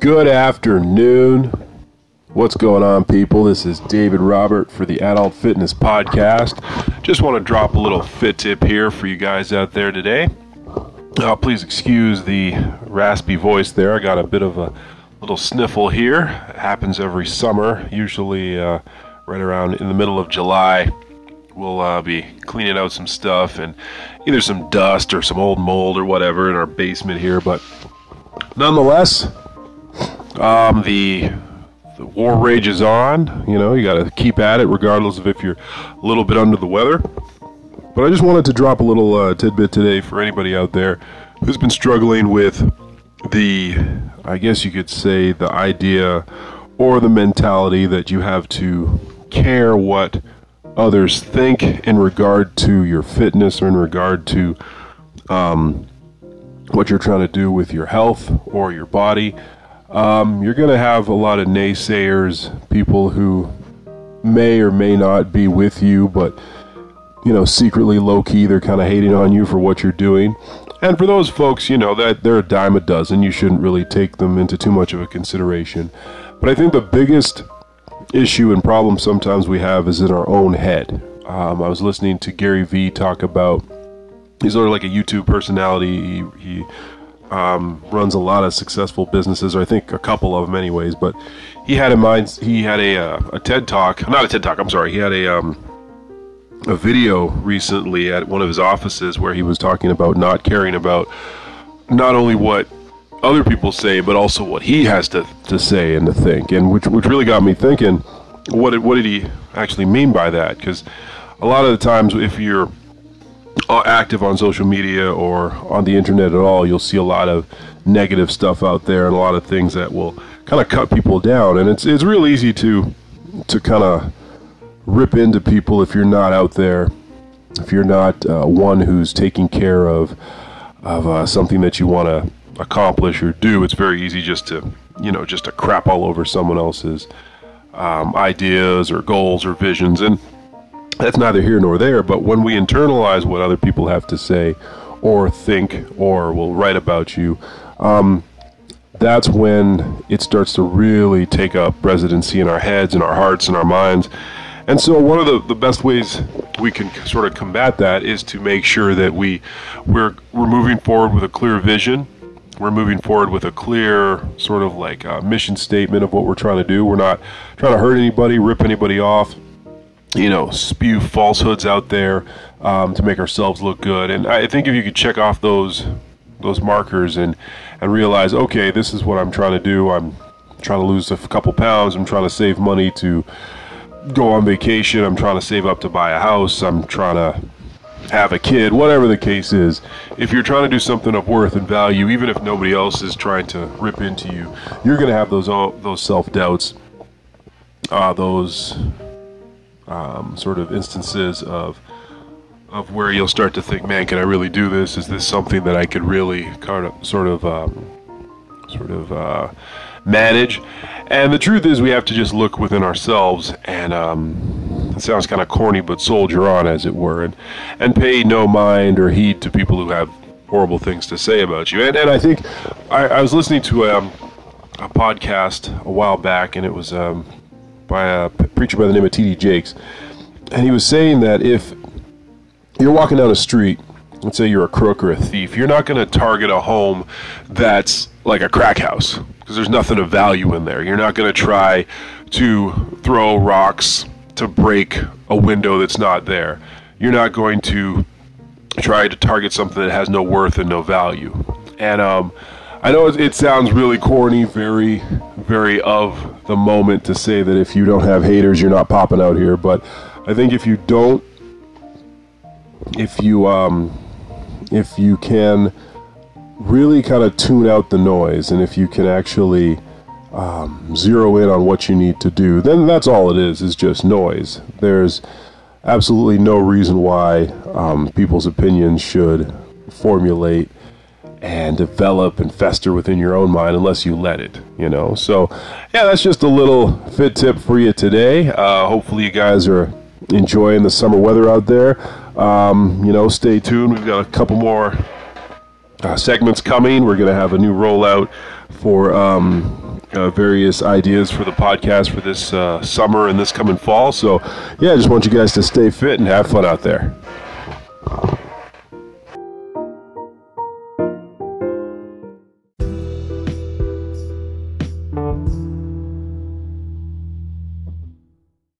Good afternoon. What's going on, people? This is David Robert for the Adult Fitness Podcast. Just want to drop a little fit tip here for you guys out there today. Uh, please excuse the raspy voice there. I got a bit of a little sniffle here. It happens every summer, usually uh, right around in the middle of July. We'll uh, be cleaning out some stuff and either some dust or some old mold or whatever in our basement here. But nonetheless, um, the the war rages on. You know, you got to keep at it, regardless of if you're a little bit under the weather. But I just wanted to drop a little uh, tidbit today for anybody out there who's been struggling with the, I guess you could say, the idea or the mentality that you have to care what others think in regard to your fitness or in regard to um, what you're trying to do with your health or your body. Um, you're going to have a lot of naysayers, people who may or may not be with you, but you know, secretly low key, they're kind of hating on you for what you're doing. And for those folks, you know, that they're a dime a dozen. You shouldn't really take them into too much of a consideration. But I think the biggest issue and problem sometimes we have is in our own head. Um, I was listening to Gary Vee talk about, he's sort of like a YouTube personality. He, he um, runs a lot of successful businesses, or I think a couple of them, anyways. But he had in mind, he had a, uh, a TED talk, not a TED talk. I'm sorry. He had a um, a video recently at one of his offices where he was talking about not caring about not only what other people say, but also what he has to, to say and to think, and which which really got me thinking, what did, what did he actually mean by that? Because a lot of the times, if you're active on social media or on the internet at all, you'll see a lot of negative stuff out there and a lot of things that will kind of cut people down, and it's it's real easy to to kind of rip into people if you're not out there, if you're not uh, one who's taking care of of uh, something that you want to accomplish or do. It's very easy just to you know just to crap all over someone else's um, ideas or goals or visions, and that's neither here nor there. But when we internalize what other people have to say or think or will write about you. Um, that's when it starts to really take up residency in our heads and our hearts and our minds and so one of the, the best ways we can sort of combat that is to make sure that we we're we're moving forward with a clear vision. We're moving forward with a clear sort of like uh, mission statement of what we're trying to do. We're not trying to hurt anybody, rip anybody off, you know, spew falsehoods out there um, to make ourselves look good. And I think if you could check off those those markers and and realize, okay, this is what I'm trying to do. I'm trying to lose a couple pounds. I'm trying to save money to go on vacation, I'm trying to save up to buy a house, I'm trying to have a kid, whatever the case is, if you're trying to do something of worth and value, even if nobody else is trying to rip into you, you're going to have those those self doubts, uh, those um, sort of instances of of where you'll start to think, man, can I really do this? Is this something that I could really kind of sort of um, sort of uh, manage? And the truth is, we have to just look within ourselves and, um, it sounds kind of corny, but soldier on, as it were, and, and pay no mind or heed to people who have horrible things to say about you. And, and I think I, I was listening to um, a podcast a while back, and it was um, by a preacher by the name of T.D. Jakes. And he was saying that if you're walking down a street, let's say you're a crook or a thief, you're not going to target a home that's like a crack house because there's nothing of value in there. You're not going to try to throw rocks to break a window that's not there. You're not going to try to target something that has no worth and no value. And um, I know it, sounds really corny, very, very of the moment to say that if you don't have haters, you're not popping out here. But I think if you don't, if you um, if you can really kind of tune out the noise. And if you can actually um, zero in on what you need to do, then that's all it is, is just noise. There's absolutely no reason why um, people's opinions should formulate and develop and fester within your own mind unless you let it, you know. So, yeah, that's just a little fit tip for you today. Uh, hopefully, you guys are enjoying the summer weather out there. Um, you know, stay tuned. We've got a couple more uh, segments coming. We're going to have a new rollout for um, uh, various ideas for the podcast for this uh, summer and this coming fall. So, yeah, I just want you guys to stay fit and have fun out there.